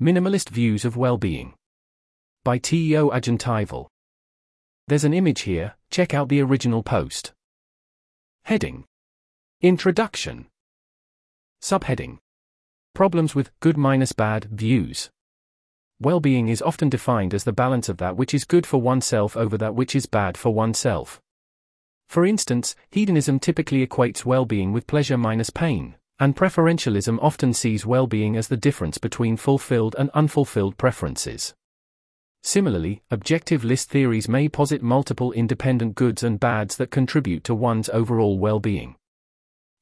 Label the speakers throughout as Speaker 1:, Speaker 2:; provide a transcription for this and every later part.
Speaker 1: Minimalist Views of Well-Being. By Teo Ajantaival. There's an image here, check out the original post. Heading. Introduction. Subheading. Problems with good minus bad views. Well-being is often defined as the balance of that which is good for oneself over that which is bad for oneself. For instance, hedonism typically equates well-being with pleasure minus pain, and preferentialism often sees well-being as the difference between fulfilled and unfulfilled preferences. Similarly, objective list theories may posit multiple independent goods and bads that contribute to one's overall well-being.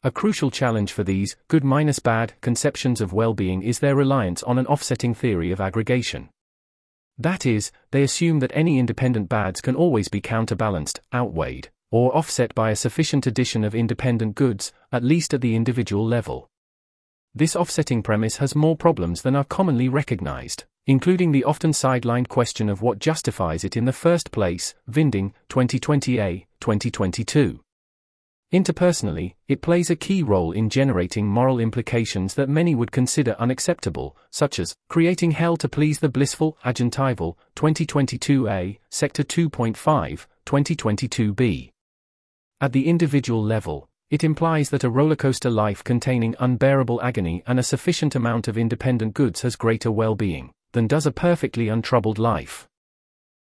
Speaker 1: A crucial challenge for these good minus bad conceptions of well-being is their reliance on an offsetting theory of aggregation. That is, they assume that any independent bads can always be counterbalanced, outweighed, or offset by a sufficient addition of independent goods, at least at the individual level. This offsetting premise has more problems than are commonly recognized, including the often sidelined question of what justifies it in the first place, Vinding, 2020a, 2022. Interpersonally, it plays a key role in generating moral implications that many would consider unacceptable, such as creating hell to please the blissful, ajantaival, 2022a, Sector 2.5, 2022b. At the individual level, it implies that a rollercoaster life containing unbearable agony and a sufficient amount of independent goods has greater well being than does a perfectly untroubled life.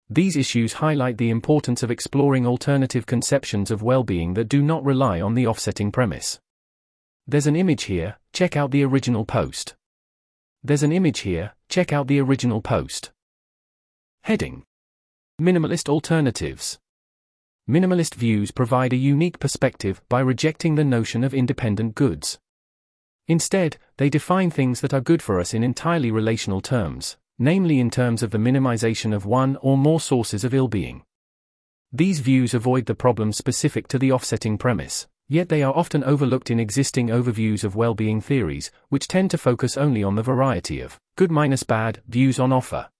Speaker 1: These issues highlight the importance of exploring alternative conceptions of well being that do not rely on the offsetting premise. There's an image here, check out the original post. There's an image here, check out the original post. Heading Minimalist Alternatives Minimalist views provide a unique perspective by rejecting the notion of independent goods. Instead, they define things that are good for us in entirely relational terms, namely in terms of the minimization of one or more sources of ill being. These views avoid the problems specific to the offsetting premise, yet they are often overlooked in existing overviews of well being theories, which tend to focus only on the variety of good minus bad views on offer.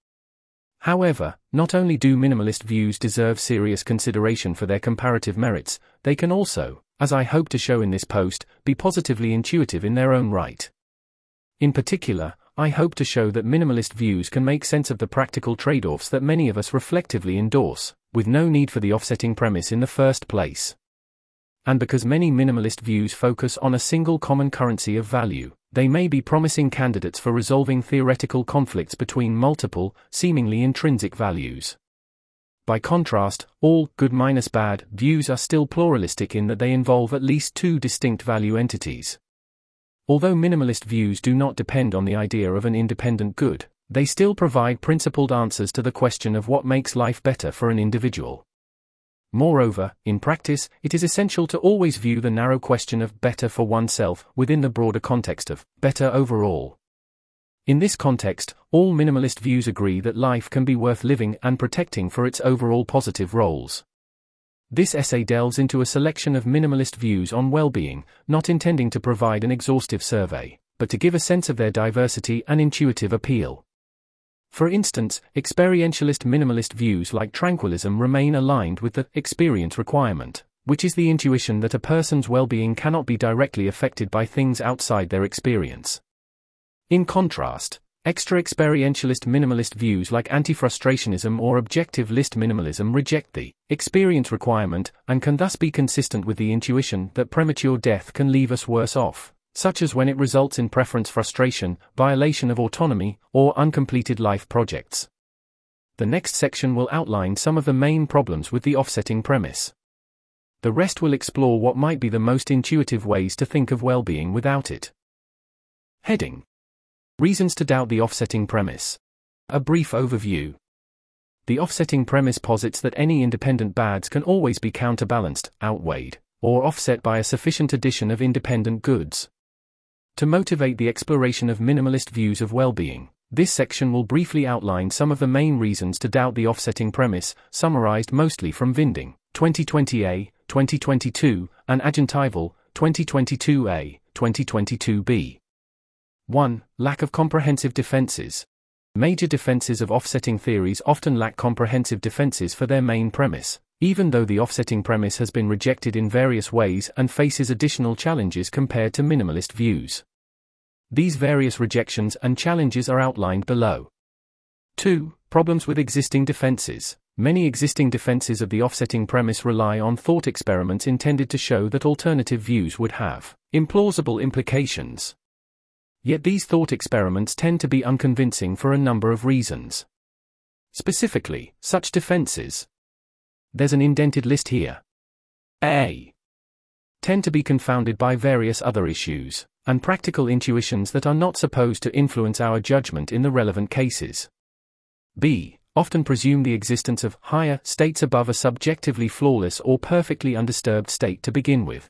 Speaker 1: However, not only do minimalist views deserve serious consideration for their comparative merits, they can also, as I hope to show in this post, be positively intuitive in their own right. In particular, I hope to show that minimalist views can make sense of the practical trade offs that many of us reflectively endorse, with no need for the offsetting premise in the first place. And because many minimalist views focus on a single common currency of value, they may be promising candidates for resolving theoretical conflicts between multiple, seemingly intrinsic values. By contrast, all good minus bad views are still pluralistic in that they involve at least two distinct value entities. Although minimalist views do not depend on the idea of an independent good, they still provide principled answers to the question of what makes life better for an individual. Moreover, in practice, it is essential to always view the narrow question of better for oneself within the broader context of better overall. In this context, all minimalist views agree that life can be worth living and protecting for its overall positive roles. This essay delves into a selection of minimalist views on well being, not intending to provide an exhaustive survey, but to give a sense of their diversity and intuitive appeal. For instance, experientialist minimalist views like tranquilism remain aligned with the experience requirement, which is the intuition that a person's well being cannot be directly affected by things outside their experience. In contrast, extra experientialist minimalist views like anti frustrationism or objective list minimalism reject the experience requirement and can thus be consistent with the intuition that premature death can leave us worse off such as when it results in preference frustration, violation of autonomy, or uncompleted life projects. The next section will outline some of the main problems with the offsetting premise. The rest will explore what might be the most intuitive ways to think of well being without it. Heading Reasons to doubt the offsetting premise. A brief overview. The offsetting premise posits that any independent bads can always be counterbalanced, outweighed, or offset by a sufficient addition of independent goods. To motivate the exploration of minimalist views of well-being, this section will briefly outline some of the main reasons to doubt the offsetting premise, summarized mostly from Vinding, 2020a, 2022, and Ajantaival, 2022a, 2022b. 1. Lack of comprehensive defenses. Major defenses of offsetting theories often lack comprehensive defenses for their main premise, even though the offsetting premise has been rejected in various ways and faces additional challenges compared to minimalist views. These various rejections and challenges are outlined below. 2. Problems with existing defenses. Many existing defenses of the offsetting premise rely on thought experiments intended to show that alternative views would have implausible implications. Yet these thought experiments tend to be unconvincing for a number of reasons. Specifically, such defenses. There's an indented list here. A. Tend to be confounded by various other issues, and practical intuitions that are not supposed to influence our judgment in the relevant cases. B often presume the existence of higher states above a subjectively flawless or perfectly undisturbed state to begin with.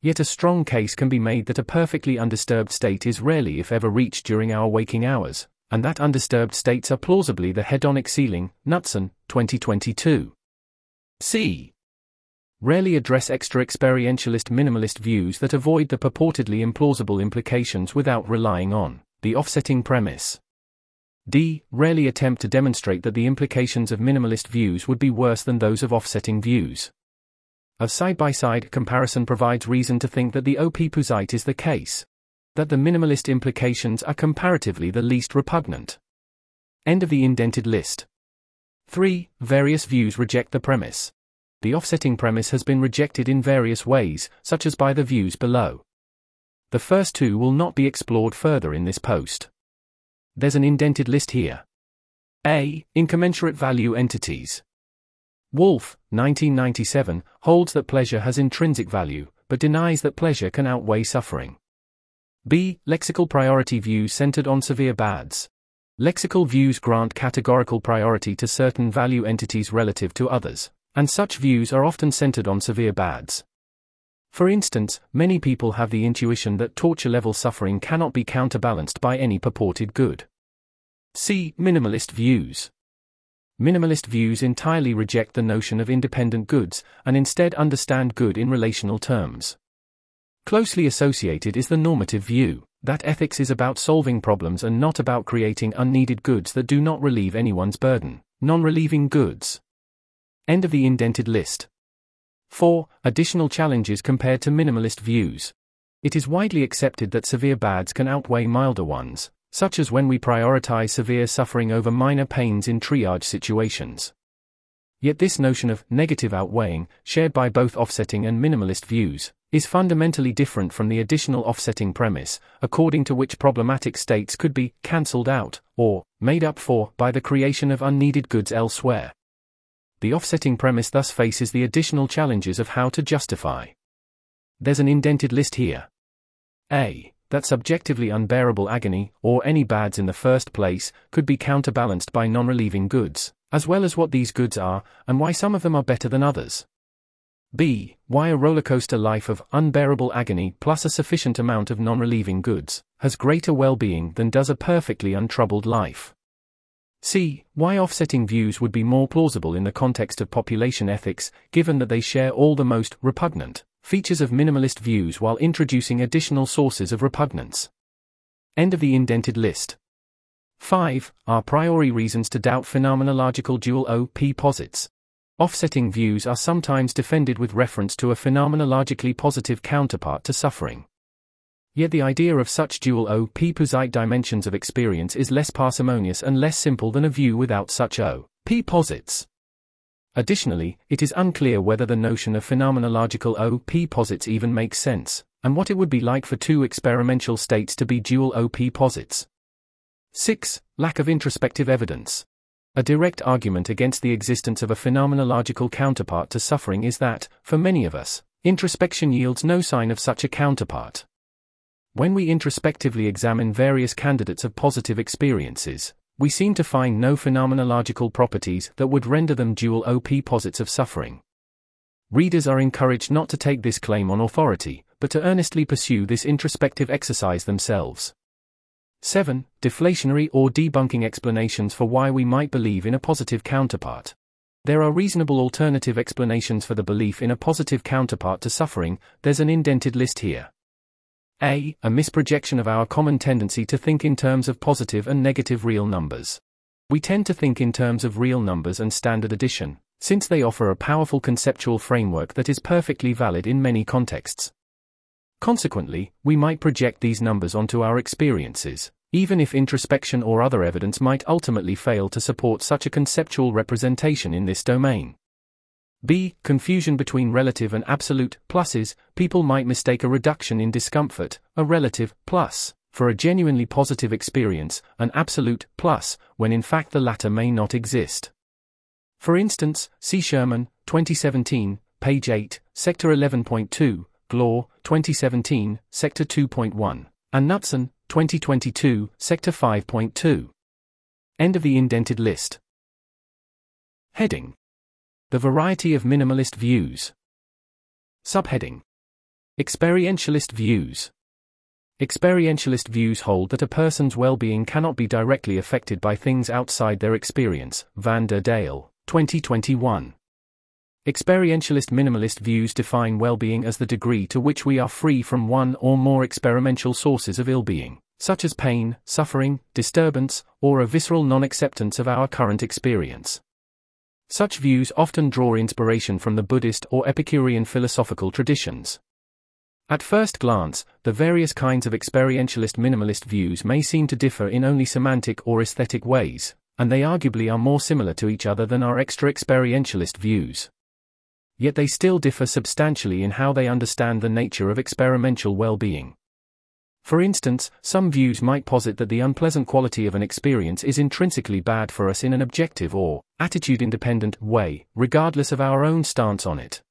Speaker 1: Yet a strong case can be made that a perfectly undisturbed state is rarely if ever reached during our waking hours, and that undisturbed states are plausibly the hedonic ceiling, Knutson, 2022. C. Rarely address extra experientialist minimalist views that avoid the purportedly implausible implications without relying on the offsetting premise. D. Rarely attempt to demonstrate that the implications of minimalist views would be worse than those of offsetting views. A side by side comparison provides reason to think that the opposite is the case. That the minimalist implications are comparatively the least repugnant. End of the indented list. 3. Various views reject the premise. The offsetting premise has been rejected in various ways, such as by the views below. The first two will not be explored further in this post. There's an indented list here. A. Incommensurate value entities. Wolf, 1997, holds that pleasure has intrinsic value, but denies that pleasure can outweigh suffering. B. Lexical priority view centered on severe bads. Lexical views grant categorical priority to certain value entities relative to others, and such views are often centered on severe bads. For instance, many people have the intuition that torture level suffering cannot be counterbalanced by any purported good. See Minimalist views. Minimalist views entirely reject the notion of independent goods, and instead understand good in relational terms. Closely associated is the normative view that ethics is about solving problems and not about creating unneeded goods that do not relieve anyone's burden, non relieving goods. End of the indented list. 4. Additional challenges compared to minimalist views. It is widely accepted that severe bads can outweigh milder ones, such as when we prioritize severe suffering over minor pains in triage situations. Yet this notion of negative outweighing, shared by both offsetting and minimalist views, is fundamentally different from the additional offsetting premise, according to which problematic states could be cancelled out, or made up for, by the creation of unneeded goods elsewhere the offsetting premise thus faces the additional challenges of how to justify. There's an indented list here. A. That subjectively unbearable agony, or any bads in the first place, could be counterbalanced by non relieving goods, as well as what these goods are, and why some of them are better than others. B. Why a rollercoaster life of unbearable agony plus a sufficient amount of non relieving goods has greater well being than does a perfectly untroubled life. C. Why offsetting views would be more plausible in the context of population ethics, given that they share all the most repugnant features of minimalist views while introducing additional sources of repugnance. End of the indented list. 5. A priori reasons to doubt phenomenological dual OP posits. Offsetting views are sometimes defended with reference to a phenomenologically positive counterpart to suffering. Yet the idea of such dual opposite dimensions of experience is less parsimonious and less simple than a view without such OP posits. Additionally, it is unclear whether the notion of phenomenological OP posits even makes sense, and what it would be like for two experimental states to be dual OP posits. 6. Lack of introspective evidence. A direct argument against the existence of a phenomenological counterpart to suffering is that, for many of us, introspection yields no sign of such a counterpart. When we introspectively examine various candidates of positive experiences, we seem to find no phenomenological properties that would render them dual OP posits of suffering. Readers are encouraged not to take this claim on authority, but to earnestly pursue this introspective exercise themselves. 7. Deflationary or debunking explanations for why we might believe in a positive counterpart. There are reasonable alternative explanations for the belief in a positive counterpart to suffering, there's an indented list here. A. A misprojection of our common tendency to think in terms of positive and negative real numbers. We tend to think in terms of real numbers and standard addition, since they offer a powerful conceptual framework that is perfectly valid in many contexts. Consequently, we might project these numbers onto our experiences, even if introspection or other evidence might ultimately fail to support such a conceptual representation in this domain. B. Confusion between relative and absolute pluses. People might mistake a reduction in discomfort, a relative plus, for a genuinely positive experience, an absolute plus, when in fact the latter may not exist. For instance, see Sherman, 2017, page 8, sector 11.2, Gloor, 2017, sector 2.1, and Knutson, 2022, sector 5.2. End of the indented list. Heading the variety of minimalist views. Subheading Experientialist views. Experientialist views hold that a person's well being cannot be directly affected by things outside their experience. Van der Deijl, 2021. Experientialist minimalist views define well being as the degree to which we are free from one or more experimental sources of ill being, such as pain, suffering, disturbance, or a visceral non acceptance of our current experience. Such views often draw inspiration from the Buddhist or Epicurean philosophical traditions. At first glance, the various kinds of experientialist minimalist views may seem to differ in only semantic or aesthetic ways, and they arguably are more similar to each other than our extra experientialist views. Yet they still differ substantially in how they understand the nature of experimental well being. For instance, some views might posit that the unpleasant quality of an experience is intrinsically bad for us in an objective or attitude independent way, regardless of our own stance on it.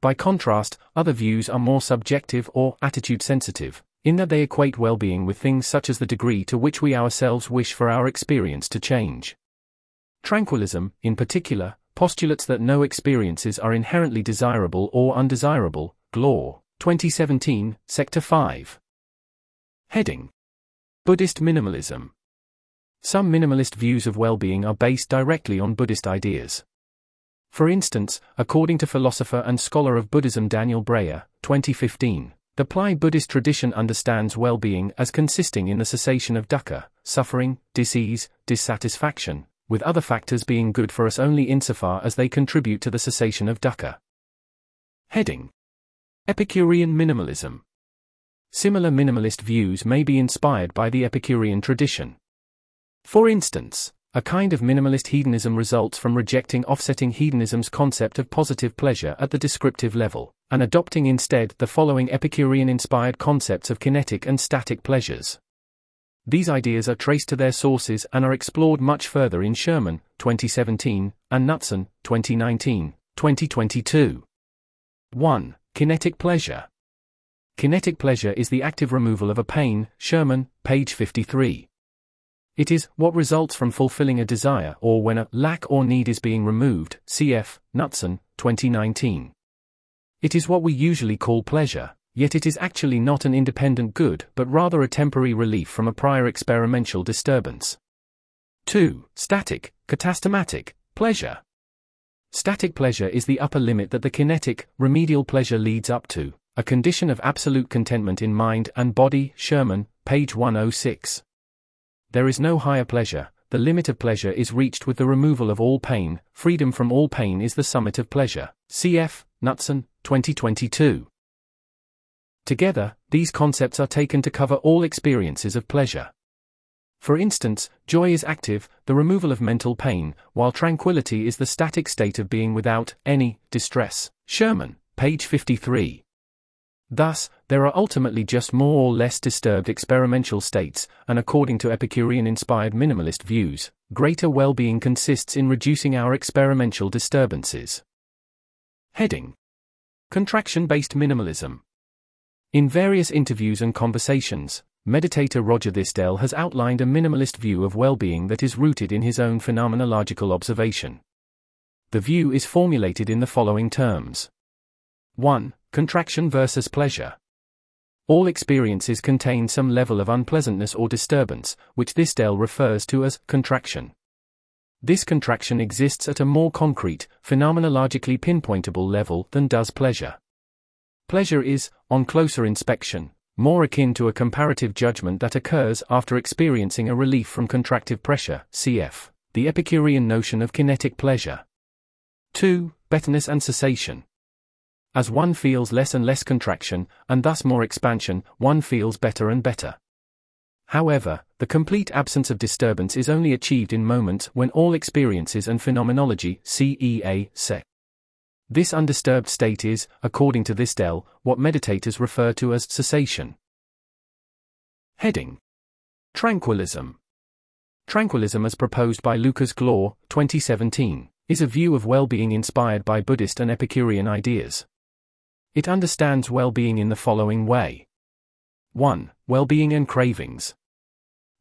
Speaker 1: By contrast, other views are more subjective or attitude sensitive, in that they equate well being with things such as the degree to which we ourselves wish for our experience to change. Tranquilism, in particular, postulates that no experiences are inherently desirable or undesirable. Gloor, 2017, Sector 5. Heading Buddhist Minimalism. Some minimalist views of well being are based directly on Buddhist ideas. For instance, according to philosopher and scholar of Buddhism Daniel Breyer, 2015, the Pali Buddhist tradition understands well being as consisting in the cessation of dukkha, suffering, disease, dissatisfaction, with other factors being good for us only insofar as they contribute to the cessation of dukkha. Heading Epicurean Minimalism Similar minimalist views may be inspired by the Epicurean tradition. For instance, a kind of minimalist hedonism results from rejecting offsetting hedonism's concept of positive pleasure at the descriptive level, and adopting instead the following Epicurean inspired concepts of kinetic and static pleasures. These ideas are traced to their sources and are explored much further in Sherman, 2017, and Knutson, 2019, 2022. 1. Kinetic pleasure. Kinetic pleasure is the active removal of a pain, Sherman, page 53. It is what results from fulfilling a desire or when a lack or need is being removed, cf. Knutson, 2019. It is what we usually call pleasure, yet it is actually not an independent good but rather a temporary relief from a prior experimental disturbance. 2. Static, katastematic, pleasure. Static pleasure is the upper limit that the kinetic, remedial pleasure leads up to, a Condition of Absolute Contentment in Mind and Body, Sherman, page 106. There is no higher pleasure, the limit of pleasure is reached with the removal of all pain, freedom from all pain is the summit of pleasure. Cf. Knutson, 2022. Together, these concepts are taken to cover all experiences of pleasure. For instance, joy is active, the removal of mental pain, while tranquility is the static state of being without any distress. Sherman, page 53. Thus, there are ultimately just more or less disturbed experimental states, and according to Epicurean inspired minimalist views, greater well being consists in reducing our experimental disturbances. Heading Contraction based minimalism. In various interviews and conversations, meditator Roger Thisdell has outlined a minimalist view of well being that is rooted in his own phenomenological observation. The view is formulated in the following terms 1. Contraction versus pleasure. All experiences contain some level of unpleasantness or disturbance, which Thisdell refers to as contraction. This contraction exists at a more concrete, phenomenologically pinpointable level than does pleasure. Pleasure is, on closer inspection, more akin to a comparative judgment that occurs after experiencing a relief from contractive pressure, cf. the Epicurean notion of kinetic pleasure. 2. Betterness and cessation. As one feels less and less contraction, and thus more expansion, one feels better and better. However, the complete absence of disturbance is only achieved in moments when all experiences and phenomenology, CEA, se. This undisturbed state is, according to Thisdell, what meditators refer to as cessation. Heading Tranquillism. Tranquillism, as proposed by Lucas Gloor, 2017, is a view of well being inspired by Buddhist and Epicurean ideas. It understands well being in the following way 1. Well being and cravings.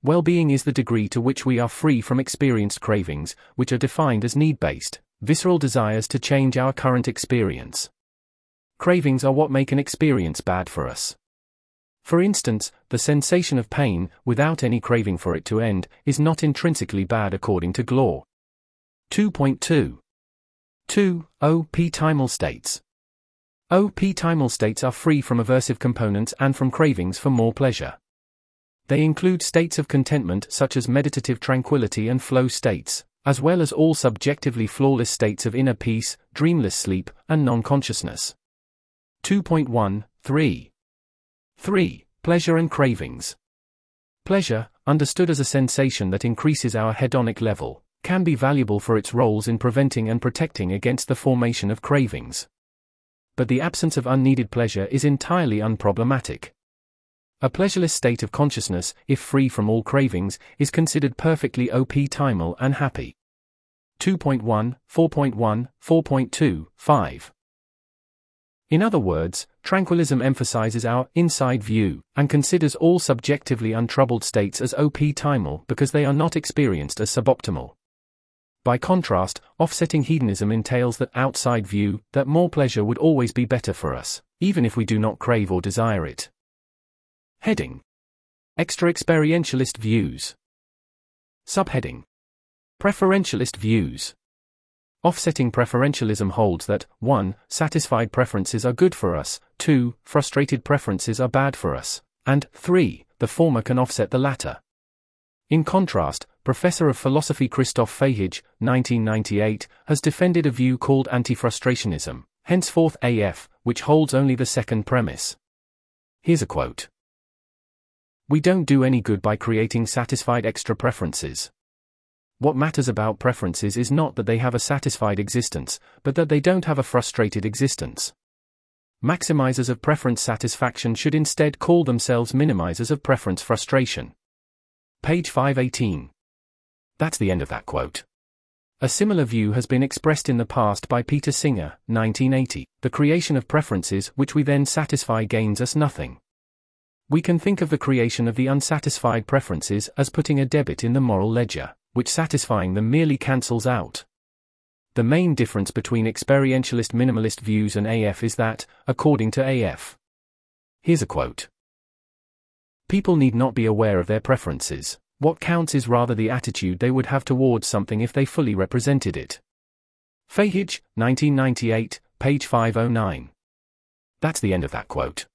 Speaker 1: Well being is the degree to which we are free from experienced cravings, which are defined as need based, visceral desires to change our current experience. Cravings are what make an experience bad for us. For instance, the sensation of pain, without any craving for it to end, is not intrinsically bad according to Gloor. 2.2. 2. Optimal states. Optimal states are free from aversive components and from cravings for more pleasure. They include states of contentment such as meditative tranquility and flow states, as well as all subjectively flawless states of inner peace, dreamless sleep, and non consciousness. 2.1 3. 3. Pleasure and cravings. Pleasure, understood as a sensation that increases our hedonic level, can be valuable for its roles in preventing and protecting against the formation of cravings. But the absence of unneeded pleasure is entirely unproblematic. A pleasureless state of consciousness, if free from all cravings, is considered perfectly optimal and happy. 2.1, 4.1, 4.2, 5. In other words, tranquillism emphasizes our inside view and considers all subjectively untroubled states as optimal because they are not experienced as suboptimal. By contrast, offsetting hedonism entails that outside view that more pleasure would always be better for us, even if we do not crave or desire it. Heading Extra experientialist views. Subheading Preferentialist views. Offsetting preferentialism holds that 1. Satisfied preferences are good for us, 2. Frustrated preferences are bad for us, and 3. The former can offset the latter. In contrast, Professor of Philosophy Christoph Fehige, 1998, has defended a view called anti-frustrationism, henceforth AF, which holds only the second premise. Here's a quote. We don't do any good by creating satisfied extra preferences. What matters about preferences is not that they have a satisfied existence, but that they don't have a frustrated existence. Maximizers of preference satisfaction should instead call themselves minimizers of preference frustration. Page 518. That's the end of that quote. A similar view has been expressed in the past by Peter Singer, 1980. The creation of preferences which we then satisfy gains us nothing. We can think of the creation of the unsatisfied preferences as putting a debit in the moral ledger which satisfying them merely cancels out. The main difference between experientialist minimalist views and AF is that, according to AF. Here's a quote People need not be aware of their preferences. What counts is rather the attitude they would have towards something if they fully represented it. Fehige, 1998, page 509. That's the end of that quote.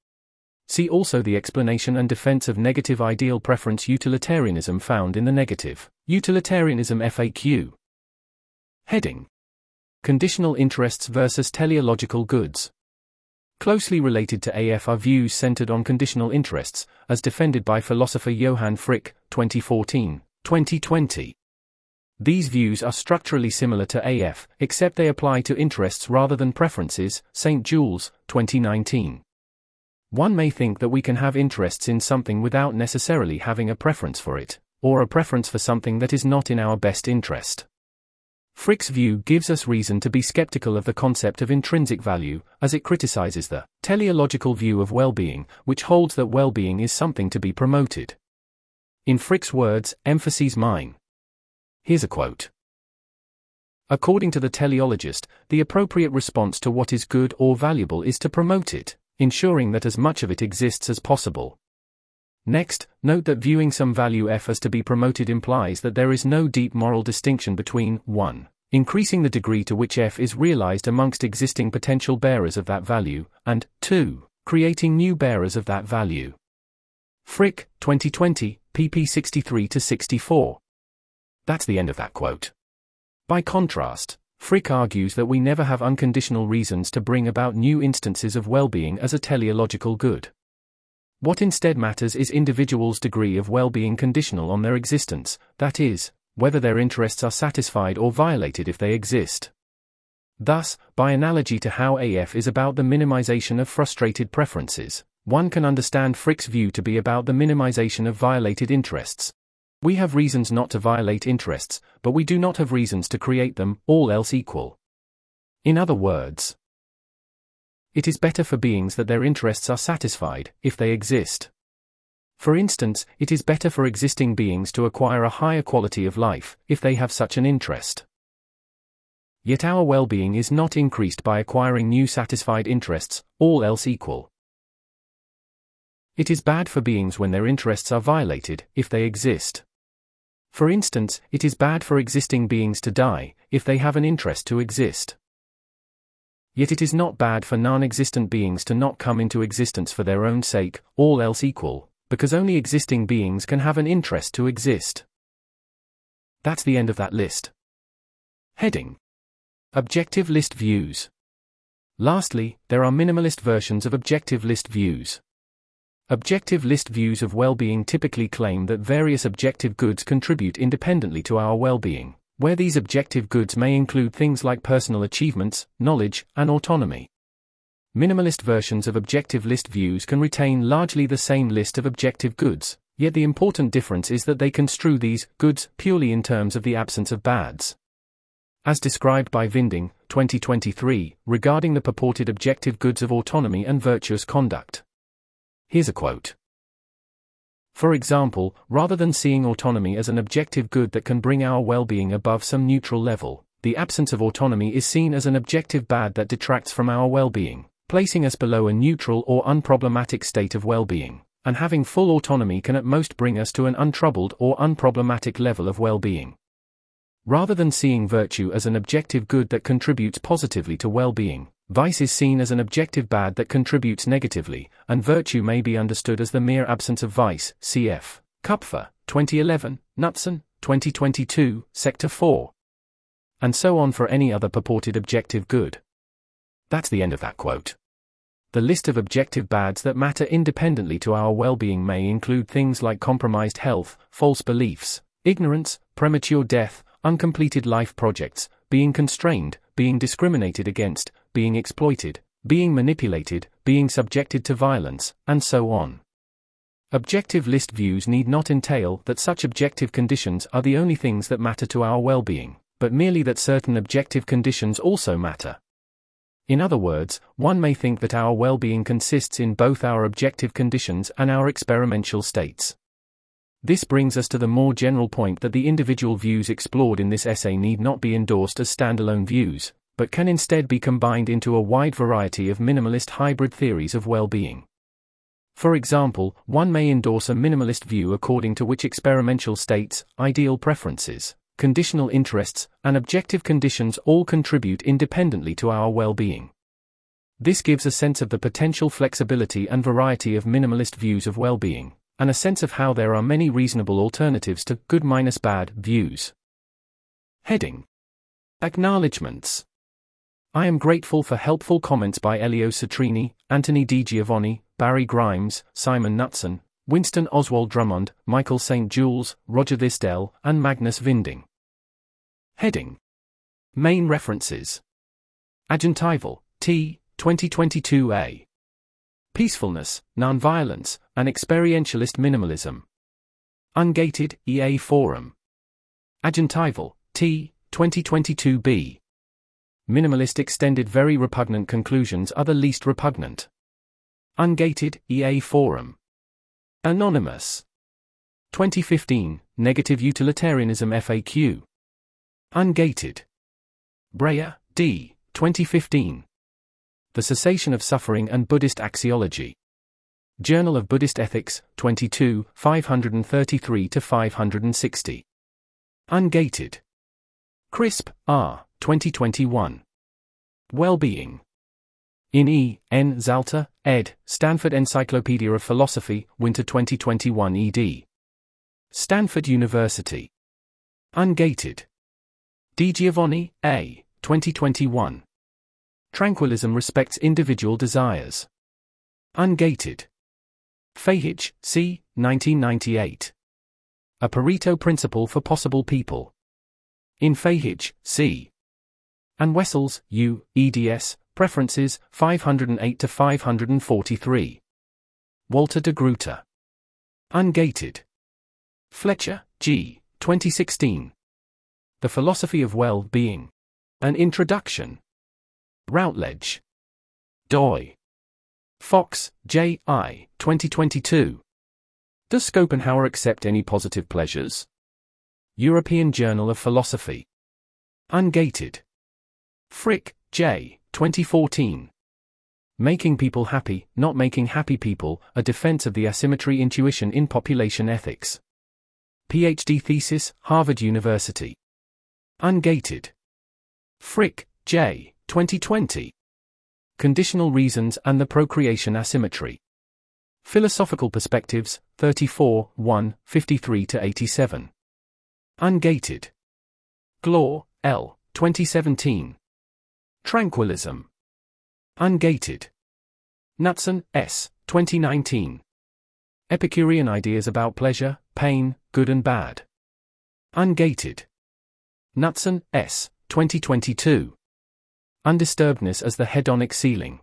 Speaker 1: See also the explanation and defense of negative ideal preference utilitarianism found in the negative utilitarianism FAQ. Heading Conditional interests versus teleological goods. Closely related to AF are views centered on conditional interests, as defended by philosopher Johann Frick, 2014 2020. These views are structurally similar to AF, except they apply to interests rather than preferences, St. Jules, 2019. One may think that we can have interests in something without necessarily having a preference for it, or a preference for something that is not in our best interest. Frick's view gives us reason to be skeptical of the concept of intrinsic value, as it criticizes the teleological view of well being, which holds that well being is something to be promoted. In Frick's words, emphases mine. Here's a quote. According to the teleologist, the appropriate response to what is good or valuable is to promote it ensuring that as much of it exists as possible. Next, note that viewing some value f as to be promoted implies that there is no deep moral distinction between 1. Increasing the degree to which f is realized amongst existing potential bearers of that value, and 2. Creating new bearers of that value. Frick, 2020, pp 63 64. That's the end of that quote. By contrast, Frick argues that we never have unconditional reasons to bring about new instances of well being as a teleological good. What instead matters is individuals' degree of well being conditional on their existence, that is, whether their interests are satisfied or violated if they exist. Thus, by analogy to how AF is about the minimization of frustrated preferences, one can understand Frick's view to be about the minimization of violated interests. We have reasons not to violate interests, but we do not have reasons to create them, all else equal. In other words, it is better for beings that their interests are satisfied, if they exist. For instance, it is better for existing beings to acquire a higher quality of life, if they have such an interest. Yet our well being is not increased by acquiring new satisfied interests, all else equal. It is bad for beings when their interests are violated, if they exist. For instance, it is bad for existing beings to die, if they have an interest to exist. Yet it is not bad for non existent beings to not come into existence for their own sake, all else equal, because only existing beings can have an interest to exist. That's the end of that list. Heading Objective List Views. Lastly, there are minimalist versions of objective list views. Objective list views of well being typically claim that various objective goods contribute independently to our well being where these objective goods may include things like personal achievements, knowledge, and autonomy. Minimalist versions of objective list views can retain largely the same list of objective goods, yet the important difference is that they construe these goods purely in terms of the absence of bads. As described by Vinding, 2023, regarding the purported objective goods of autonomy and virtuous conduct. Here's a quote. For example, rather than seeing autonomy as an objective good that can bring our well being above some neutral level, the absence of autonomy is seen as an objective bad that detracts from our well being, placing us below a neutral or unproblematic state of well being. And having full autonomy can at most bring us to an untroubled or unproblematic level of well being. Rather than seeing virtue as an objective good that contributes positively to well being, Vice is seen as an objective bad that contributes negatively, and virtue may be understood as the mere absence of vice. Cf. Kupfer, 2011, Knutson, 2022, Sector 4. And so on for any other purported objective good. That's the end of that quote. The list of objective bads that matter independently to our well being may include things like compromised health, false beliefs, ignorance, premature death, uncompleted life projects, being constrained, being discriminated against, being exploited, being manipulated, being subjected to violence, and so on. Objective list views need not entail that such objective conditions are the only things that matter to our well being, but merely that certain objective conditions also matter. In other words, one may think that our well being consists in both our objective conditions and our experimental states. This brings us to the more general point that the individual views explored in this essay need not be endorsed as standalone views, but can instead be combined into a wide variety of minimalist hybrid theories of well being. For example, one may endorse a minimalist view according to which experimental states, ideal preferences, conditional interests, and objective conditions all contribute independently to our well being. This gives a sense of the potential flexibility and variety of minimalist views of well being, and a sense of how there are many reasonable alternatives to good minus bad views. Heading Acknowledgements I am grateful for helpful comments by Elio Citrini, Anthony Di Giovanni, Barry Grimes, Simon Knutson, Winston Oswald Drummond, Michael St. Jules, Roger Thisdell, and Magnus Vinding. Heading Main references Ajantaival, T. 2022a. Peacefulness, Nonviolence, and Experientialist Minimalism. Ungated, EA Forum. Ajantaival, T. 2022b. Minimalist extended very repugnant conclusions are the least repugnant. Ungated, EA Forum. Anonymous. 2015, Negative Utilitarianism FAQ. Ungated. Breyer, D. 2015. The Cessation of Suffering and Buddhist Axiology. Journal of Buddhist Ethics, 22, 533 to 560. Ungated. Crisp, R. 2021. Well-being. In E. N. Zalta, ed., Stanford Encyclopedia of Philosophy, Winter 2021 ed. Stanford University. Ungated. Di Giovanni, A. 2021. Tranquillism respects individual desires. Ungated. Fehige, C. 1998. A Pareto Principle for Possible People. In Fehige, C. And Wessels, U. eds. Preferences, 508 to 543. Walter de Gruyter. Ungated. Fletcher, G. 2016. The Philosophy of Well-Being. An Introduction. Routledge. Doi. Fox, J. I. 2022. Does Schopenhauer accept any positive pleasures? European Journal of Philosophy. Ungated. Frick, J. 2014. Making People Happy, Not Making Happy People, A Defense of the Asymmetry Intuition in Population Ethics. PhD thesis, Harvard University. Ungated. Frick, J. 2020. Conditional Reasons and the Procreation Asymmetry. Philosophical Perspectives, 34, 1, 53 to 87. Ungated. Gloor, L. 2017. Tranquillism. Ungated. Knutson, S. 2019. Epicurean Ideas about Pleasure, Pain, Good and Bad. Ungated. Knutson, S. 2022. Undisturbedness as the hedonic ceiling.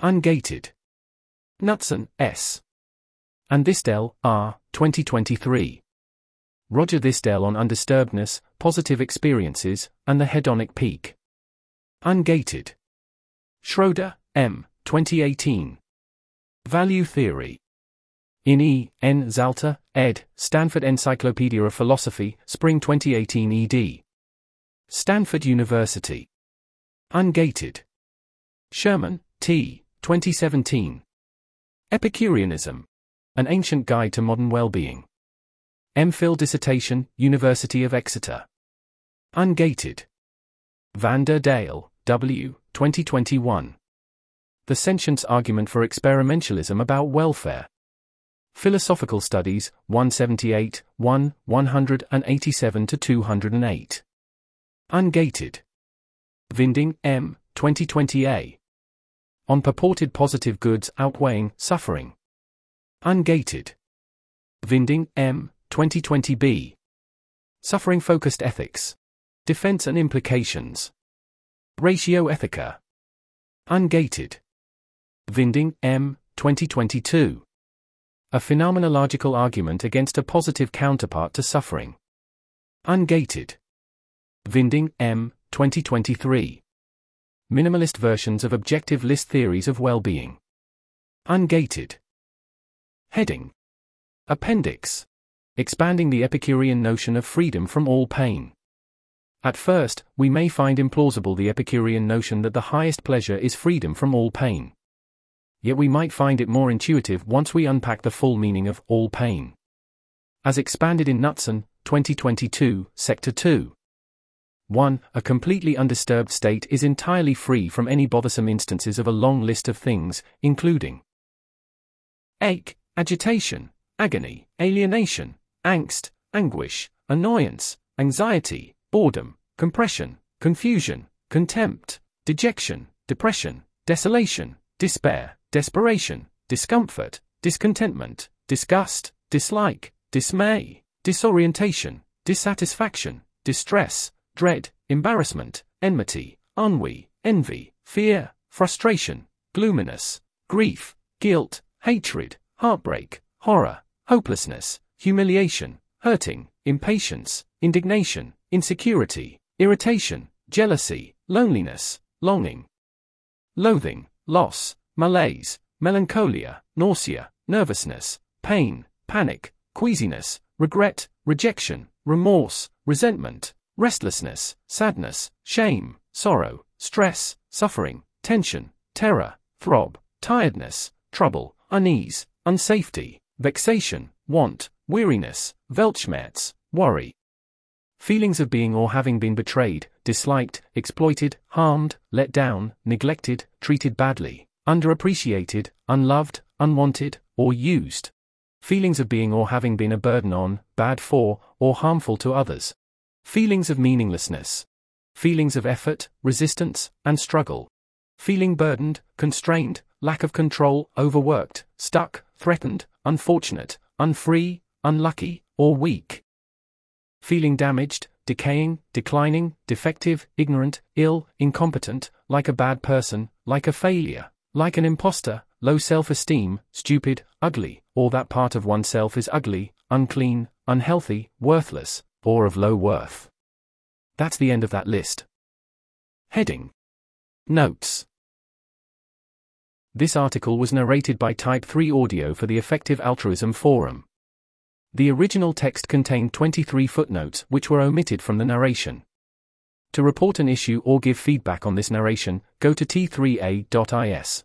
Speaker 1: Ungated. Knutson, S. And Thisdell, R. 2023. Roger Thisdell on undisturbedness, positive experiences, and the hedonic peak. Ungated. Schroeder, M. 2018. Value Theory. In E. N. Zalta, ed., Stanford Encyclopedia of Philosophy, Spring 2018 ed. Stanford University. Ungated. Sherman, T. 2017. Epicureanism. An Ancient Guide to Modern Well-Being. MPhil dissertation, University of Exeter. Ungated. Van Deijl, W. 2021. The Sentience Argument for Experimentalism About Welfare. Philosophical Studies, 178, 1, 187 to 208. Ungated. Vinding, M. 2020a. On purported positive goods outweighing suffering. Ungated. Vinding, M. 2020b. Suffering focused ethics. Defense and implications. Ratio Ethica. Ungated. Vinding, M. 2022. A phenomenological argument against a positive counterpart to suffering. Ungated. Vinding, M. 2023. Minimalist versions of objective list theories of well-being. Ungated. Heading. Appendix. Expanding the Epicurean notion of freedom from all pain. At first, we may find implausible the Epicurean notion that the highest pleasure is freedom from all pain. Yet we might find it more intuitive once we unpack the full meaning of all pain. As expanded in Knutson, 2022, Sector 2. 1. A completely undisturbed state is entirely free from any bothersome instances of a long list of things, including ache, agitation, agony, alienation, angst, anguish, annoyance, anxiety, boredom, compression, confusion, contempt, dejection, depression, desolation, despair, desperation, discomfort, discontentment, disgust, dislike, dismay, disorientation, dissatisfaction, distress, dread, embarrassment, enmity, ennui, envy, fear, frustration, gloominess, grief, guilt, hatred, heartbreak, horror, hopelessness, humiliation, hurting, impatience, indignation, insecurity, irritation, jealousy, loneliness, longing, loathing, loss, malaise, melancholia, nausea, nervousness, pain, panic, queasiness, regret, rejection, remorse, resentment, restlessness, sadness, shame, sorrow, stress, suffering, tension, terror, throb, tiredness, trouble, unease, unsafety, vexation, want, weariness, Weltschmerz, worry. Feelings of being or having been betrayed, disliked, exploited, harmed, let down, neglected, treated badly, underappreciated, unloved, unwanted, or used. Feelings of being or having been a burden on, bad for, or harmful to others. Feelings of meaninglessness. feelings of effort, resistance, and struggle. Feeling burdened, constrained, lack of control, overworked, stuck, threatened, unfortunate, unfree, unlucky, or weak. Feeling damaged, decaying, declining, defective, ignorant, ill, incompetent, like a bad person, like a failure, like an imposter, low self esteem, stupid, ugly, or that part of oneself is ugly, unclean, unhealthy, worthless, or of low worth. That's the end of that list. Heading Notes This article was narrated by Type 3 Audio for the Effective Altruism Forum. The original text contained 23 footnotes which were omitted from the narration. To report an issue or give feedback on this narration, go to t3a.is.